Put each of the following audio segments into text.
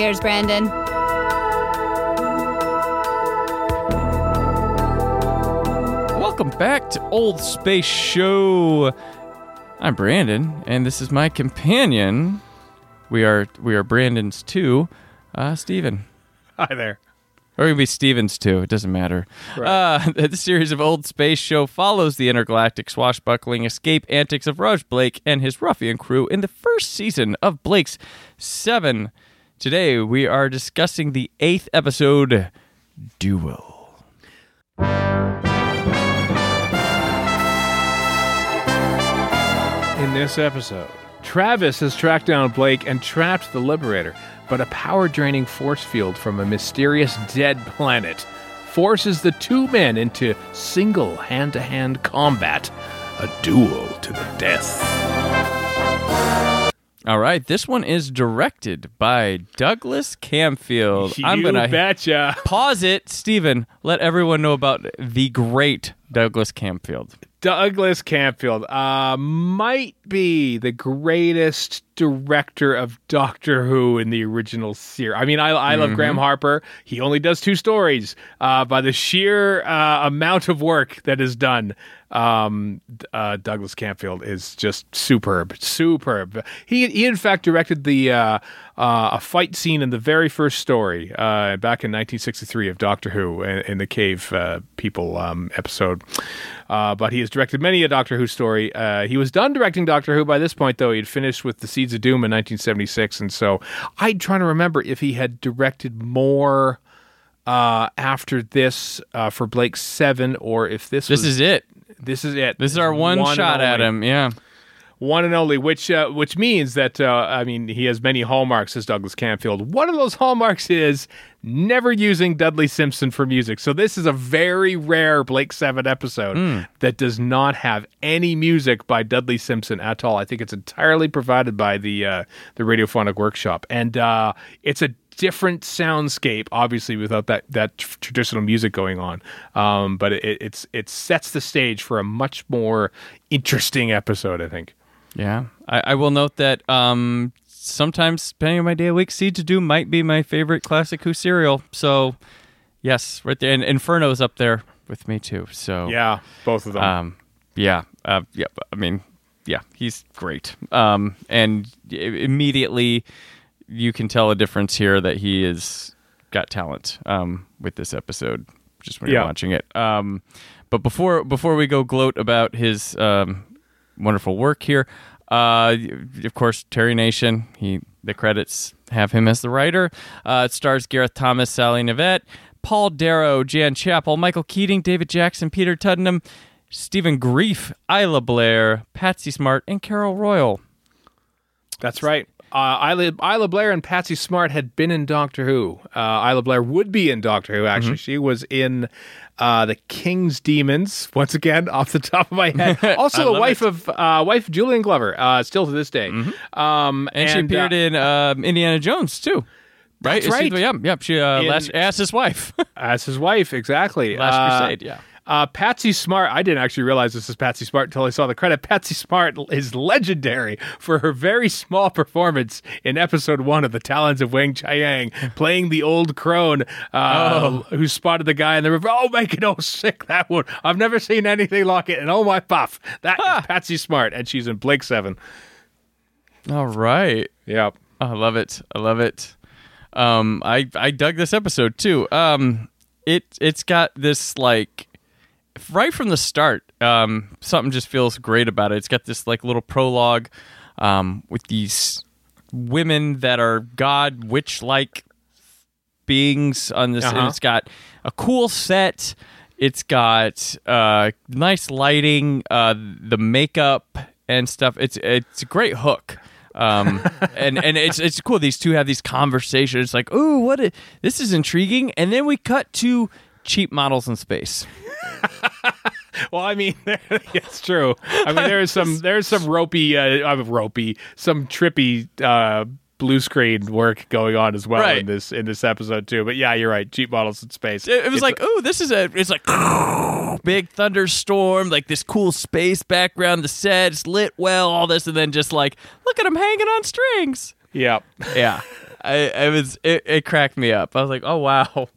Here's Brandon. Welcome back to Old Space Show. I'm Brandon, and this is my companion. We are we are Brandon's two, uh, Steven. Hi there. Or it could be Stevens too. It doesn't matter. Uh, the series of Old Space Show follows the intergalactic swashbuckling escape antics of Roj Blake and his ruffian crew in the first season of Blake's Seven. Today we are discussing the eighth episode, Duel. In this episode, Travis has tracked down Blake and trapped the Liberator, but a power draining force field from a mysterious dead planet forces the two men into single hand to hand combat, a duel to the death. All right, this one is directed by Douglas Camfield. I'm you gonna betcha. pause it, Steven. Let everyone know about the great Douglas Camfield. Douglas Camfield uh, might be the greatest director of Doctor Who in the original series. I mean, I, I love Graeme Harper. He only does two stories. Uh, by the sheer uh, amount of work that is done, um, uh, Douglas Camfield is just superb, superb. He, he in fact directed the uh, a fight scene in the very first story uh, back in 1963 of Doctor Who in, in the Cave uh, People um, episode. Uh, but he has directed many a Doctor Who story. Uh, he was done directing Doctor Who by this point, though. He had finished with The Seeds of Doom in 1976, and so I'm trying to remember if he had directed more uh, after this uh, for Blake Seven, or if this This was, is it. this is it. This is our one, and shot at him. Yeah. One and only, which uh, which means that uh, I mean he has many hallmarks as Douglas Camfield. One of those hallmarks is never using Dudley Simpson for music. So this is a very rare Blake Seven episode that does not have any music by Dudley Simpson at all. I think it's entirely provided by the uh, the Radiophonic Workshop, and uh, it's a different soundscape obviously without that that tr- traditional music going on um, but it, it's it sets the stage for a much more interesting episode i think Yeah. I, I will note that um, sometimes, depending on my day of week, Seeds of Doom might be my favorite classic Who serial. So, yes, right there. And Inferno's up there with me, too. So, Yeah, both of them. Um, yeah, uh, yeah. I mean, yeah, he's great. Um, and immediately you can tell a difference here that he is got talent. Um, with this episode, just when you're watching it. Um, but before before we go gloat about his um wonderful work here, uh, of course, Terry Nation. He the credits have him as the writer. Uh, it stars Gareth Thomas, Sally Knyvette, Paul Darrow, Jan Chappell, Michael Keating, David Jackson, Peter Tuddenham, Stephen Greif, Isla Blair, Patsy Smart, and Carol Royle. That's right. Uh, Isla, Isla Blair and Patsy Smart had been in Doctor Who. Uh, Isla Blair would be in Doctor Who, actually. She was in uh, The King's Demons, once again, off the top of my head. Also, the wife of uh, wife of Julian Glover, uh, still to this day. Um, And, she appeared uh, in um, Indiana Jones too. Right? Is she- right. yep. yeah. She uh, In- last, asked his wife. as his wife, exactly. Last Uh, Crusade, yeah. Uh, Patsy Smart, I didn't actually realize this is Patsy Smart until I saw the credit. Patsy Smart is legendary for her very small performance in episode one of The Talons of Weng-Chiang, playing the old crone uh, who spotted the guy in the river. Oh, make it oh sick, that one. I've never seen anything like it. And oh, my puff. That is Patsy Smart, and she's in Blake 7. All right. Yep. I love it. I love it. Um, I I dug this episode too. Um, it it's got this like right from the start. Um, something just feels great about it. It's got this like little prologue, um, with these women that are god witch like beings on this, and Uh-huh. it's got a cool set. It's got uh, nice lighting, uh, the makeup and stuff. It's it's a great hook. um, and and it's it's cool. These two have these conversations. It's like, ooh, what? A, this is intriguing. And then we cut to cheap models in space. Well, I mean, it's true. I mean, there is some there's some ropey, uh, uh, ropey, some trippy uh, blue screen work going on as well Right. in this in this episode too. But yeah, you're right. Cheap models in space. It, it was It's like, oh, this is a. It's like big thunderstorm, like this cool space background. The set's lit well, all this, and then just like, look at him hanging on strings. yeah. Yeah, I, I was. It, it cracked me up. I was like, oh wow.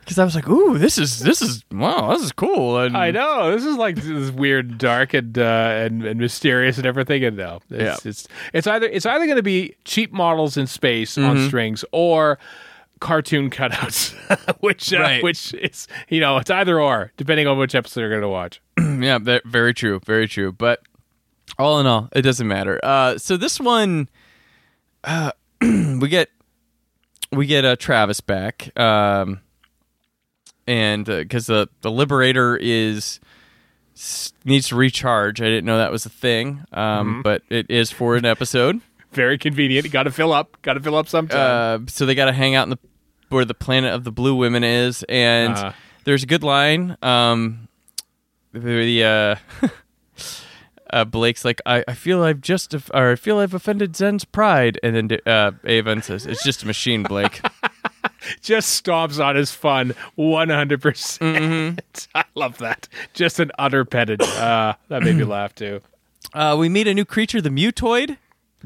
Because I was like, "Ooh, this is this is wow, this is cool." And I know this is like this is weird, dark, and uh, and and mysterious and everything. And no, it's Yeah. it's, it's either it's either going to be cheap models in space Mm-hmm. on strings or cartoon cutouts, which uh, Right. which is you know it's either or depending on which episode you're going to watch. yeah, ve- very true, very true. But all in all, it doesn't matter. Uh, so this one, uh, we get we get uh, Travis back, um, and because the the Liberator is needs to recharge. I didn't know that was a thing, um, but it is for an episode. Very convenient. Got to fill up. Got to fill up sometime. Uh, so they got to hang out in the where the planet of the blue women is, and Uh. there's a good line. Um, the uh, uh, Blake's like, I, I feel I've just or I feel I've offended Zen's pride, and then uh, Avon says, "It's just a machine, Blake." Just stomps on his fun 100%. percent Mm-hmm. I love that. Just an utter petted. Uh, that made me laugh too. uh, we meet a new creature, the Mutoid.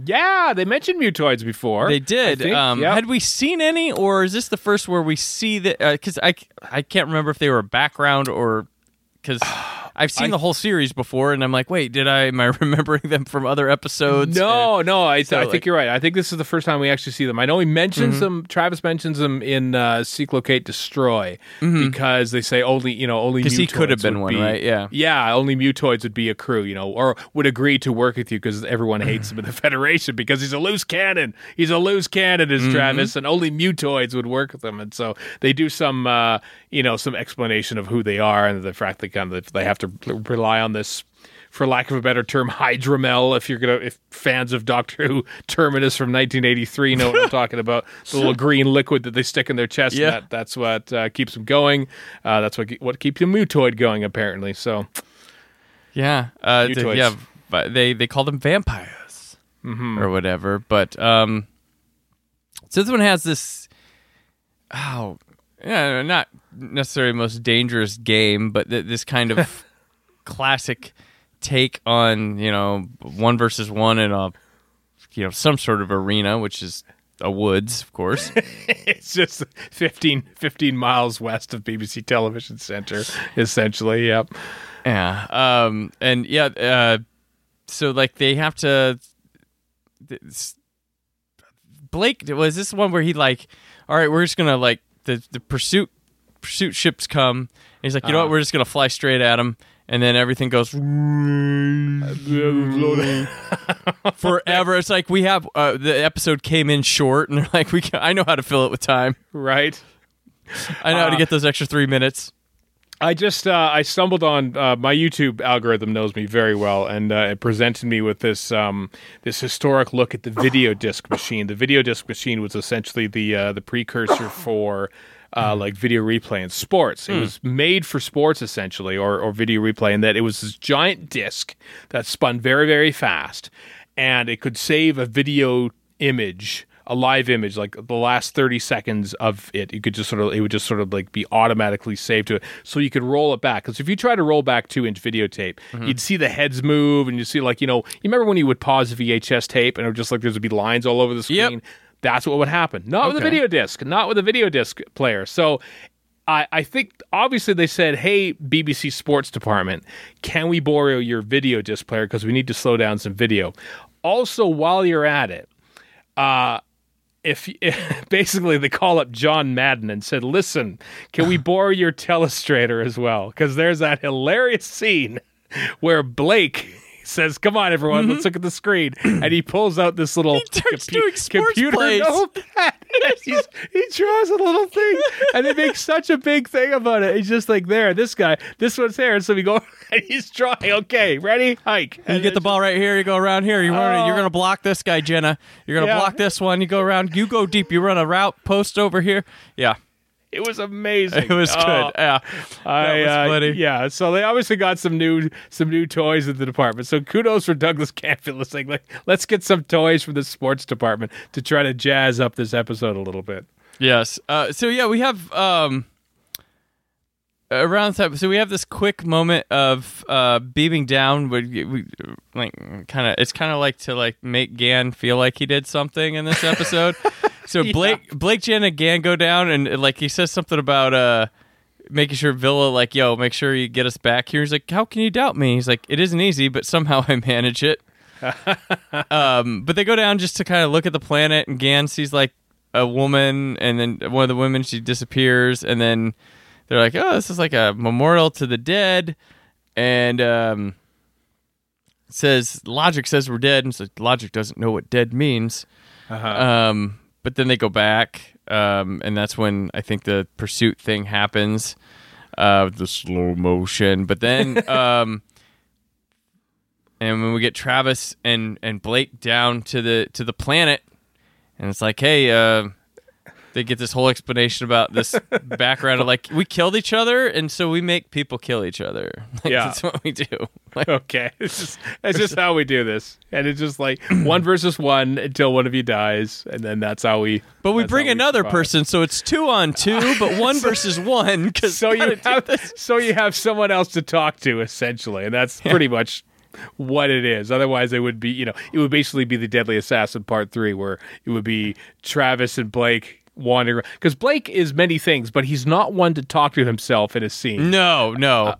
Yeah, they mentioned mutoids before. They did. Um, Yep. Had we seen any, or is this the first where we see that? Because I I can't remember if they were background or because I've seen I- the whole series before, and I'm like, wait, did I am I remembering them from other episodes? No, no, I, So, I like- think you're right. I think this is the first time we actually see them. I know he mentions Mm-hmm. them. Travis mentions them in uh, Seek, Locate, Destroy because they say only you know only 'Cause Mm-hmm. he could have been one, be- right? Yeah. yeah, only mutoids would be a crew, you know, or would agree to work with you because everyone hates him in the Federation because he's a loose cannon. He's a loose cannon, Mm-hmm. is Travis, and only mutoids would work with him. And so they do some, uh, you know, some explanation of who they are and the fact that kind of they have to rely on this for lack of a better term, hydromel. If you're gonna, if fans of Doctor Who Terminus from 1983 know what I'm talking about, the little green liquid that they stick in their chest. Yeah. That, that's what uh, keeps them going. Uh, that's what what keeps the mutoid going, apparently. So Yeah, uh, th- yeah. But they they call them vampires Mm-hmm. or whatever. But um, so this one has this. Oh, yeah, not necessarily most dangerous game, but th- this kind of classic take on you know one versus one in a you know some sort of arena, which is a woods, of course. it's just 15, 15 miles west of BBC Television Center, essentially. Yep. Yeah. Um. And yeah. Uh. So like they have to. Blake was this one where he like, all right, we're just gonna like the the pursuit pursuit ships come. And he's like, you know what, Uh-huh. we're just gonna fly straight at him, and then everything goes forever. It's like we have uh, the episode came in short, and they're like, we can, I know how to fill it with time. right. I know how to Uh, get those extra three minutes. I just uh, I stumbled on uh, my YouTube algorithm knows me very well, and uh, it presented me with this um, this historic look at the video disc machine. The video disc machine was essentially the uh, the precursor for. Uh, mm-hmm. like video replay in sports, it hmm. was made for sports essentially, or or video replay, in that it was this giant disc that spun very very fast, and it could save a video image a live image, like the last 30 seconds of it, you could just sort of, it would just sort of like be automatically saved to it. So you could roll it back. Because if you try to roll back two inch videotape, mm-hmm. you'd see the heads move and you see like, you know, you remember when you would pause VHS tape and it would just like, there'd be lines all over the Yep. That's what would happen. Not with a video disc, not with a video disc player. So I, I think obviously they said, hey, BBC Sports Department, can we borrow your video disc player because we need to slow down some video? Also, while you're at it, uh, if, basically they call up John Madden and said, "Listen, can we borrow your telestrator as well?" Because there's that hilarious scene where Blake says, "Come on, everyone, let's mm-hmm. look at the screen," and he pulls out this little starts doing sports computer plays. notepad. He's, he draws a little thing, and they make such a big thing about it. He's just like there, this guy, this one's here. So we go, and he's drawing. Okay, ready, hike. You get the ball right here. You go around here. You run, You're Oh. gonna block this guy, Jenna. You're gonna Yeah. block this one. You go around. You go deep. You run a route post over here. Yeah, It was amazing. it was Oh, good. Yeah, I, that was uh, funny. Yeah, so they obviously got some new some new toys at the department. So kudos for Douglas Camfield. Like, like let's get some toys from the sports department to try to jazz up this episode a little bit. Yes. Uh, so yeah, we have um around time. So we have this quick moment of uh beaming down. We, we like kind of. It's kind of like to like make Gan feel like he did something in this episode. so Blake, Blake, Jen, and Gan go down, and, and, like he says something about uh making sure Vila like, yo, make sure you get us back here. He's like, how can you doubt me? He's like, it isn't easy, but somehow I manage it. um, but they go down just to kind of look at the planet, and Gan sees like a woman, and then one of the women she disappears, and then they're like, "Oh, this is like a memorial to the dead," and um, says Logic says we're dead, and so Logic doesn't know what dead means. Um, but then they go back, um, and that's when I think the pursuit thing happens, uh, the slow motion. But then, um, and when we get Travis and and Blake down to the to the planet, and it's like, hey, uh, they get this whole explanation about this background of like we killed each other, and so we make people kill each other. Like, Yeah. that's what we do. Like, Okay, it's just it's just how we do this, and it's just like one versus one until one of you dies, and then that's how we. but we bring another survive. person, so it's two on two, but one versus one. Because So you have so you have someone else to talk to essentially, and that's pretty much what it is. Otherwise, it would be you know it would basically be the Deadly Assassin Part Three, where it would be Travis and Blake wandering because Blake is many things, but he's not one to talk to himself in a scene. no, no.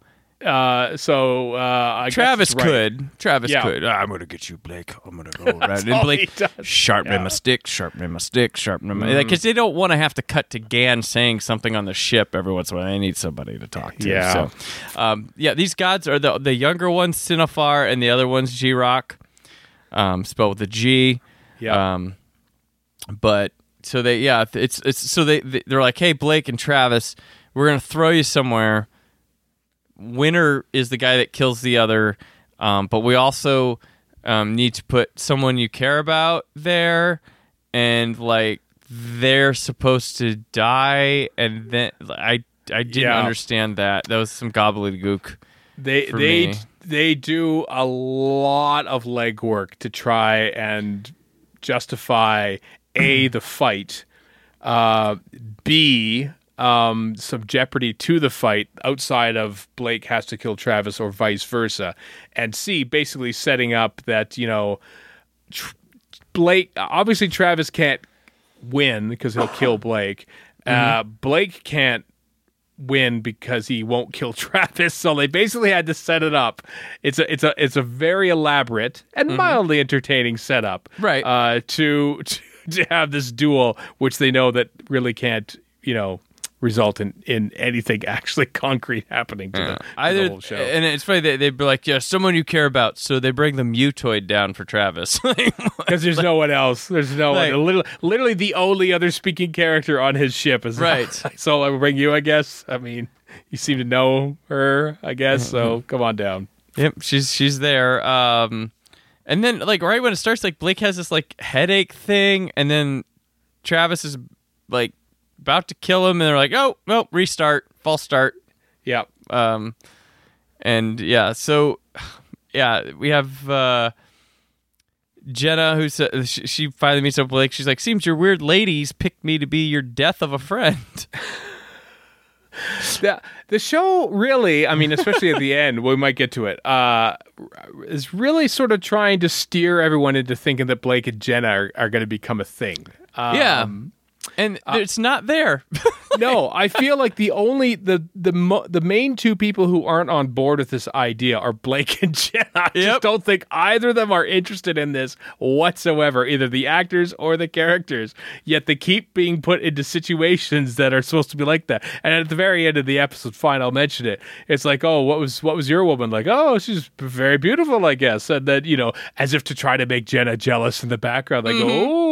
Uh, so uh, I Travis right. could. Travis Yeah. could. I'm gonna get you, Blake. I'm gonna go around. That's and Blake sharpening Yeah. My stick, sharpening my stick, sharpening my. Because they don't want to have to cut to Gan saying something on the ship every once in a while. They need somebody to talk to. Yeah. So, um, yeah, these gods are the the younger one's Sinofar and the other one's Giroc, um, spelled with a G. Yeah. Um, but so they yeah it's it's so they they're like hey Blake and Travis we're gonna throw you somewhere. Winner is the guy that kills the other, um, but we also um, need to put someone you care about there, and like they're supposed to die, and then I I didn't Yeah. understand that. That was some gobbledygook. They they me. they do a lot of legwork to try and justify a the fight, uh, b um, some jeopardy to the fight outside of Blake has to kill Travis or vice versa, and c basically setting up that you know tr- Blake obviously Travis can't win because he'll kill Blake. Uh, Blake can't win because he won't kill Travis. So they basically had to set it up. It's a it's a it's a very elaborate and mildly entertaining setup, Right. Uh, to, to to have this duel, which they know that really can't you know result in in anything actually concrete happening to, the, to the whole show. and it's funny they they'd be like yeah someone you care about so they bring the mutoid down for Travis. Because there's no one else. There's no Like- one. Literally, literally, the only other speaking character on his ship is Right. so I will bring you, I guess. I mean, you seem to know her, I guess. Mm-hmm. So come on down. Yep, she's she's there. Um, and then like right when it starts, like Blake has this like headache thing, and then Travis is like about to kill him, and they're like, "Oh, well, restart, false start." Yeah. Um, and yeah, so yeah, we have uh, Jenna who she, she finally meets up with Blake. She's like, "Seems your weird ladies picked me to be your death of a friend." the the show really i mean especially at the end we might get to it uh is really sort of trying to steer everyone into thinking that blake and jenna are, are going to become a thing. Um, yeah, and it's not there. no i feel like the only the the mo- the main two people who aren't on board with this idea are blake and jenna i Yep. just don't think either of them are interested in this whatsoever either the actors or the characters. Yet they keep being put into situations that are supposed to be like that. And at the very end of the episode fine i'll mention it it's like oh what was what was your woman like? Oh she's very beautiful i guess. And then you know as if to try to make jenna jealous in the background they mm-hmm. go oh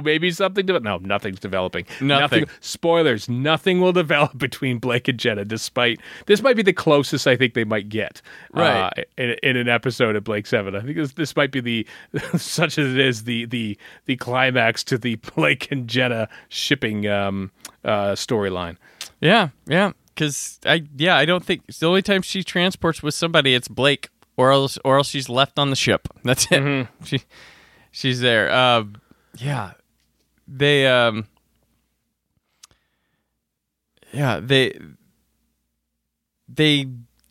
maybe something. De- no, nothing's developing. Nothing. Spoilers. Nothing will develop between Blake and Jenna. Despite this, might be the closest I think they might get. Right. Uh, in, in an episode of Blake Seven, I think this this might be the such as it is the the the climax to the Blake and Jenna shipping um, uh, storyline. Yeah, yeah. Because I, yeah, I don't think it's the only time she transports with somebody, it's Blake, or else, or else she's left on the ship. That's it. Mm-hmm. She, she's there. Uh, yeah, they, um, yeah, they, they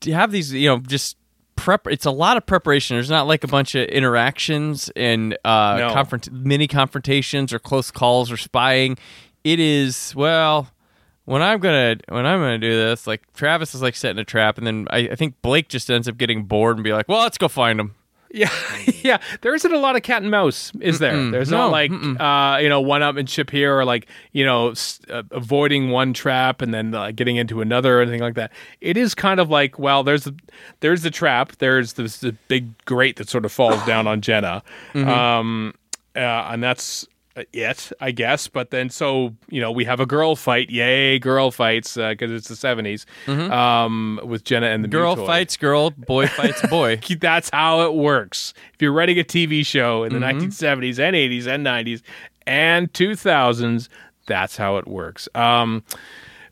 have these, you know, just prep. It's a lot of preparation. There's not like a bunch of interactions and uh, No. confront mini confrontations or close calls or spying. It is well when I'm gonna when I'm gonna do this, like Travis is like setting a trap, and then I, I think Blake just ends up getting bored and be like, "Well, let's go find him." Yeah, yeah. There isn't a lot of cat and mouse, is there? Mm-mm. There's No, not like uh, you know one upmanship here, or like you know s- uh, avoiding one trap and then uh, getting into another or anything like that. It is kind of like well, there's the there's the trap, there's this the big grate that sort of falls down on Jenna, Mm-hmm. um, uh, and that's it, I guess. But then so you know we have a girl fight, yay, girl fights because it's the 70s um, with Jenna and the Mm-hmm. Girl Mutoid. fights girl, boy fights boy. That's how it works. If you're writing a TV show in the Mm-hmm. 1970s and 80s and 90s and 2000s, that's how it works. Um,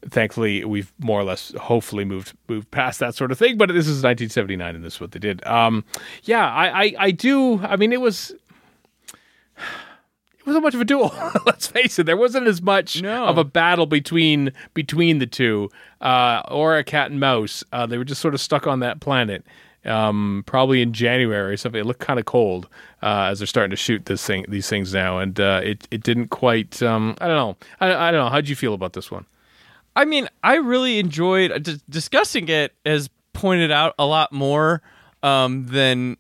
thankfully, we've more or less, hopefully, moved moved past that sort of thing. But this is 1979, and this is what they did. Um, yeah, I, I I do. I mean, it was. It wasn't much of a duel. Let's face it. There wasn't as much No. of a battle between between the two, uh, or a cat and mouse. Uh, they were just sort of stuck on that planet. Um, probably in January or something. It looked kind of cold uh, as they're starting to shoot this thing, these things now, and uh, it it didn't quite. Um, I don't know. I, I don't know. How'd you feel about this one? I mean, I really enjoyed uh, dis- discussing it. As pointed out a lot more um, than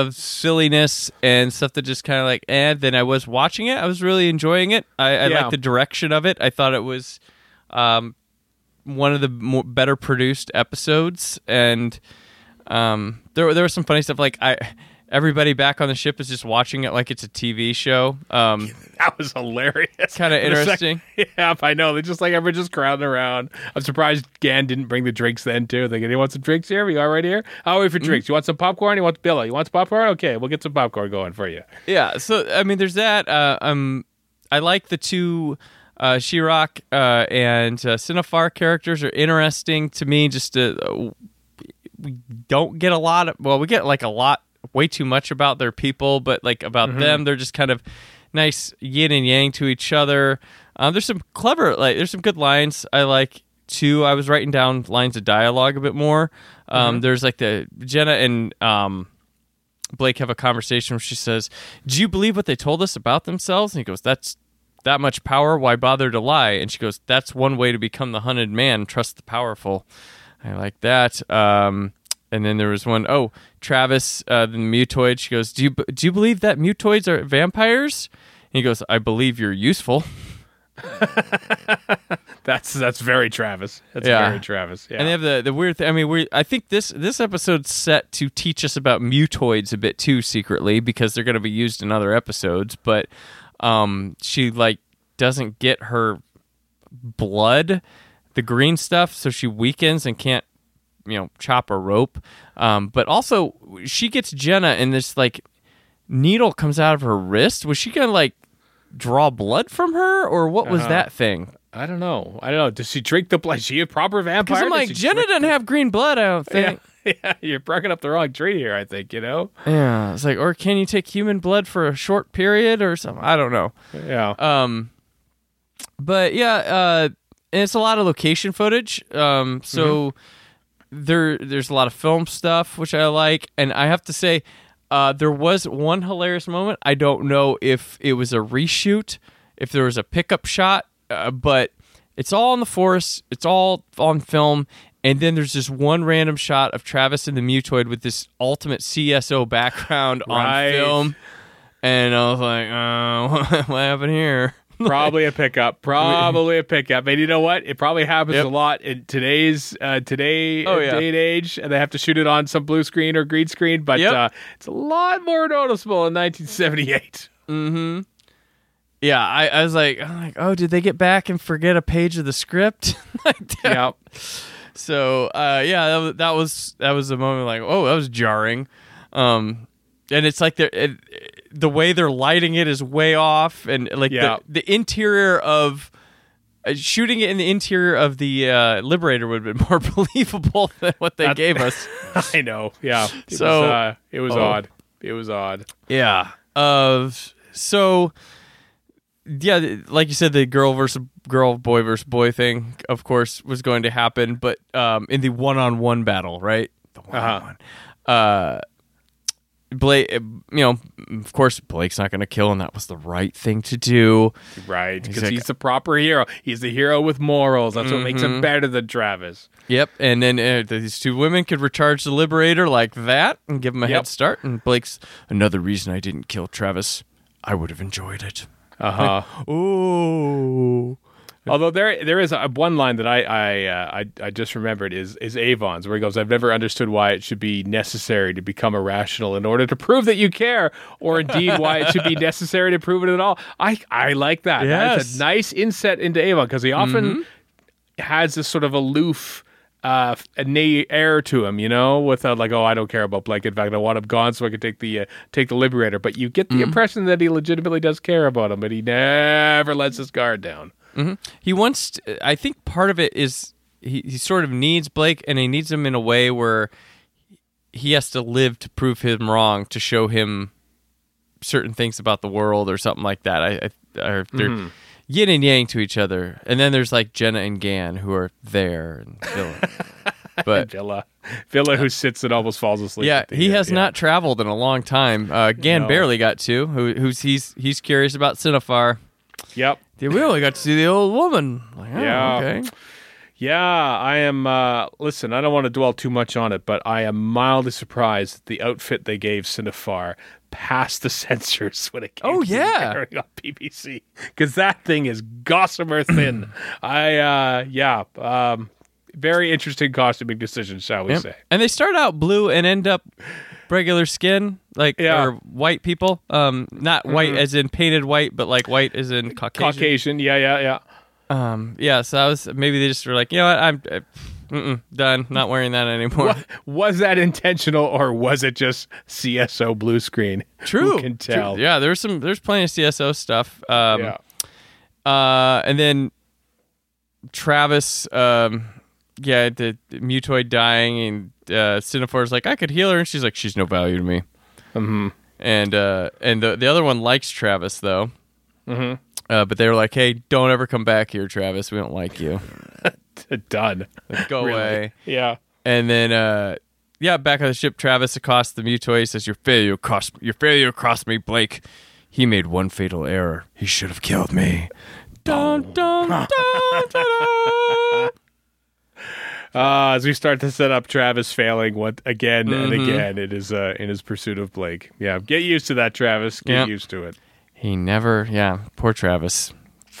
of silliness and stuff that just kind of like and then I was watching it. I was really enjoying it. I, I Yeah. liked the direction of it. I thought it was um, one of the more better produced episodes, and um, there there was some funny stuff like I. Everybody back on the ship is just watching it like it's a TV show. Um, That was hilarious. A sec- interesting. yeah, I know. They just like everyone just crowding around. I'm surprised Gan didn't bring the drinks then too. Thinking, you want some drinks here? We all right here? I'll wait for drinks. You want some popcorn? You want Billy? You want some popcorn? Okay, we'll get some popcorn going for you. Yeah, so I mean, there's that. Uh, um, I like the two uh, Giroc uh, and uh, Sinofar characters are interesting to me. Just to, we don't get a lot of well, we get like a lot, way too much about their people, but like about them, they're just kind of nice yin and yang to each other. Uh, there's some clever, like there's some good lines I like too. I was writing down lines of dialogue a bit more. Um, There's like the Jenna and um, Blake have a conversation where she says, "Do you believe what they told us about themselves?" And he goes, "That's that much power. Why bother to lie?" And she goes, "That's one way to become the hunted man. Trust the powerful." I like that. Um, and then there was one, oh, Travis, uh, the mutoid. She goes, "Do you do you believe that mutoids are vampires?" And he goes, "I believe you're useful." That's that's very Travis. That's Yeah. very Travis. Yeah. And they have the the weird thing. I mean, we I think this this episode's set to teach us about mutoids a bit too secretly because they're going to be used in other episodes. But um, she like doesn't get her blood, the green stuff, so she weakens and can't you know chop a rope. Um, but also she gets Jenna and this like needle comes out of her wrist. Was she gonna like draw blood from her or what was Uh-huh. that thing? I don't know. I don't know. Does she drink the blood? Is she a proper vampire? Because I'm like Jenna doesn't have green blood. I don't think. Yeah, yeah, you're barking up the wrong tree here. I think you know. Yeah, it's like, or can you take human blood for a short period or something? I don't know. Yeah. Um, but yeah, uh, and it's a lot of location footage. Um, so there, there's a lot of film stuff which I like, and I have to say, uh, there was one hilarious moment. I don't know if it was a reshoot, if there was a pickup shot, uh, but it's all in the forest. It's all on film. And then there's this one random shot of Travis and the Mutoid with this ultimate CSO background Right. on film. And I was like, uh, what happened here? Probably a pickup. Probably a pickup. And you know what? It probably happens Yep. a lot in today's uh, today Oh, yeah. day and age, and they have to shoot it on some blue screen or green screen. But Yep. uh, it's a lot more noticeable in 1978. Mm-hmm. yeah, I, I was like, I'm like, oh, did they get back and forget a page of the script? like yeah. So uh, yeah, that was, that was that was a moment like, oh, that was jarring. Um, and it's like the it, the way they're lighting it is way off, and like Yeah. the, the interior of uh, shooting it in the interior of the uh, Liberator would have been more believable than what they gave us. I know. Yeah. It So- was, uh, it was oh. odd. It was odd. Yeah. Uh, so yeah, like you said, the girl versus girl, boy versus boy thing, of course, was going to happen, but um, in the one-on-one battle, right? The one-on-one. Uh, Blake, you know, of course, Blake's not going to kill, and that was the right thing to do. Right. Because like- he's the proper hero. He's the hero with morals. That's what makes Mm-hmm. him better than Travis. Yep, and then uh, these two women could recharge the Liberator like that and give him a Yep. head start. And Blake's another reason I didn't kill Travis. I would have enjoyed it. Uh huh. Ooh. Although there there is a, one line that I I, uh, I I just remembered is is Avon's where he goes I've never understood why it should be necessary to become irrational in order to prove that you care or indeed why it should be necessary to prove it at all. I I like that. That's Yes. a nice inset into Avon because he often has this sort of aloof uh a air to him, you know, without like, oh, I don't care about Blake. In fact, I want him gone so I can take the uh, take the Liberator. But you get the impression that he legitimately does care about him, but he never lets his guard down. He wants. To, I think part of it is he, he sort of needs Blake, and he needs him in a way where he has to live to prove him wrong, to show him certain things about the world or something like that. I, I or they're yin and yang to each other, and then there's like Jenna and Gan who are there, and Phil. but Vila, Vila, who sits and almost falls asleep. yeah, he end, has yeah. not traveled in a long time. Uh, Gan No. barely got to. Who, who's he's he's curious about Sinofar. Yep. We only got to see the old woman. Like, oh, Yeah. Okay. Yeah, I am. Uh, listen, I don't want to dwell too much on it, but I am mildly surprised that the outfit they gave Sinofar passed the censors when it came Oh, to yeah. airing on BBC because that thing is gossamer thin. I uh, yeah, um, very interesting costuming decision, shall we Yep. say? And they start out blue and end up regular skin, like Yeah. Mm-hmm. or white people. Um, not white as in painted white, but like white as in Caucasian. Caucasian, yeah, yeah, yeah. Um, yeah. So I was maybe they just were like, you know what, I'm uh, mm-mm, done, not wearing that anymore. Wa- Was that intentional or was it just CSO blue screen? True. Who can True. tell? Yeah, there's some there's plenty of CSO stuff. Um, yeah. Uh, and then Travis, um, yeah, the, mutoid dying, and uh, Sinofar's like, I could heal her, and she's like, she's no value to me. Mm-hmm. And uh, and the the other one likes Travis though. Mm-hmm. Uh, but they were like, hey, don't ever come back here, Travis. We don't like you. Done. Go Really. away. Yeah. And then, uh, yeah, back on the ship, Travis accosts the mutoid. Says, "Your failure cost your failure cost me, Blake. He made one fatal error. He should have killed me." Dun, dun, dun, dun, dun. Uh, as we start to set up Travis failing what again and Mm-hmm. again it is uh, in his pursuit of Blake. Yeah, get used to that, Travis. Get Yep. used to it. He never, yeah, poor Travis.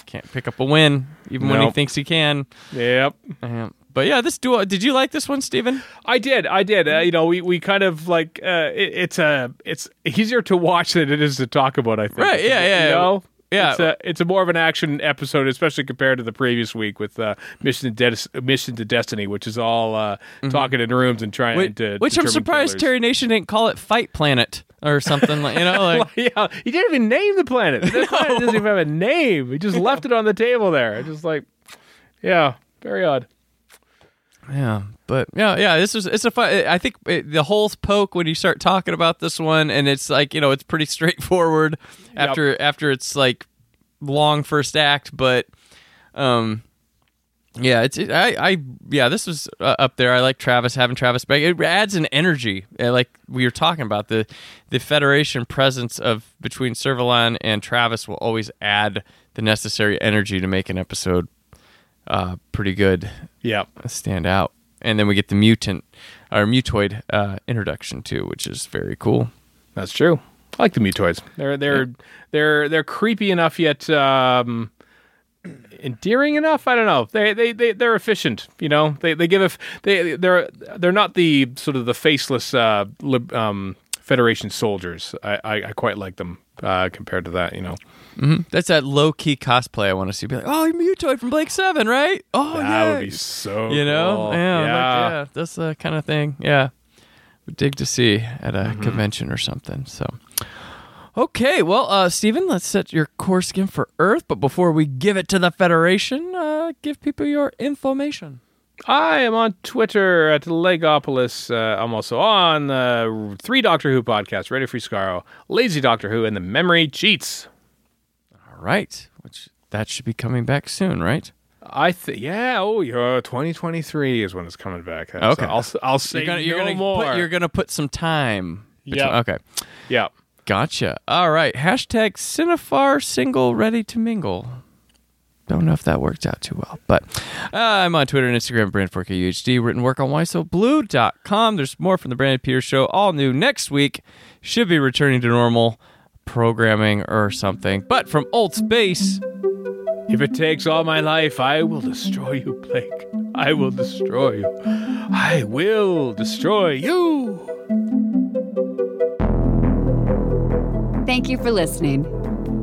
Can't pick up a win, even when he thinks he can. Yep, Um, but yeah, this duo. Did you like this one, Steven? I did. I did. Uh, you know, we, we kind of like uh, it, it's a it's easier to watch than it is to talk about. I think. Right, yeah, yeah, You know? Yeah. It's a, it's a more of an action episode, especially compared to the previous week with uh, Mission to De- Mission to Destiny, which is all uh, talking in rooms and trying Which, to. Mm-hmm. which I'm surprised killers. Terry Nation didn't call it Fight Planet or something like you know, like yeah, he didn't even name the planet. The planet doesn't even have a name. He just left it on the table there. Just like, yeah, very odd. Yeah, but yeah, yeah. This is it's a fun. I think it, the holes poke when you start talking about this one, and it's like you know it's pretty straightforward after after it's like long first act, but um, yeah, it's it, I I yeah this was uh, up there. I like Travis having Travis back. It adds an energy, uh, like we were talking about the the Federation presence of between Servalan and Travis will always add the necessary energy to make an episode uh pretty good Yeah, stand out. And then we get the mutant or mutoid uh, introduction too, which is very cool. that's true. I like the mutoids. They're they're they're they're creepy enough yet um, endearing enough. I don't know. They they they they're efficient. You know, they they give a f- they they're they're not the sort of the faceless uh, lib, um, Federation soldiers. I, I, I quite like them uh, compared to that. You know, That's that low key cosplay I want to see. Be like, oh, you're Mutoid from Blake Seven, right? Oh, that yeah. would be so. you know, cool. yeah, like, yeah. yeah, that's the kind of thing. Yeah, would dig to see at a Mm-hmm. convention or something. So, okay, well, uh, Steven, let's set your course again for Earth. But before we give it to the Federation, uh, give people your information. I am on Twitter at Legopolis. Uh, I'm also on uh, three Doctor Who podcasts: Radio Free Skaro, Lazy Doctor Who, and The Memory Cheats. All right, which that should be coming back soon, right? I think, yeah. Oh, yeah. 2023 is when it's coming back. So Okay. I'll I'll say You're gonna, you're no gonna more. Put, you're gonna put some time. Yeah. Okay. yeah. Gotcha. All right. Hashtag Sinofar single ready to mingle. Don't know if that worked out too well, but uh, I'm on Twitter and Instagram, Brand4KUHD. Written work on WhySoBlue.com. There's more from the Brandon Peters Show, all new next week. Should be returning to normal programming or something. But from Old Space, If it takes all my life, I will destroy you, Blake. I will destroy you. I will destroy you. Thank you for listening.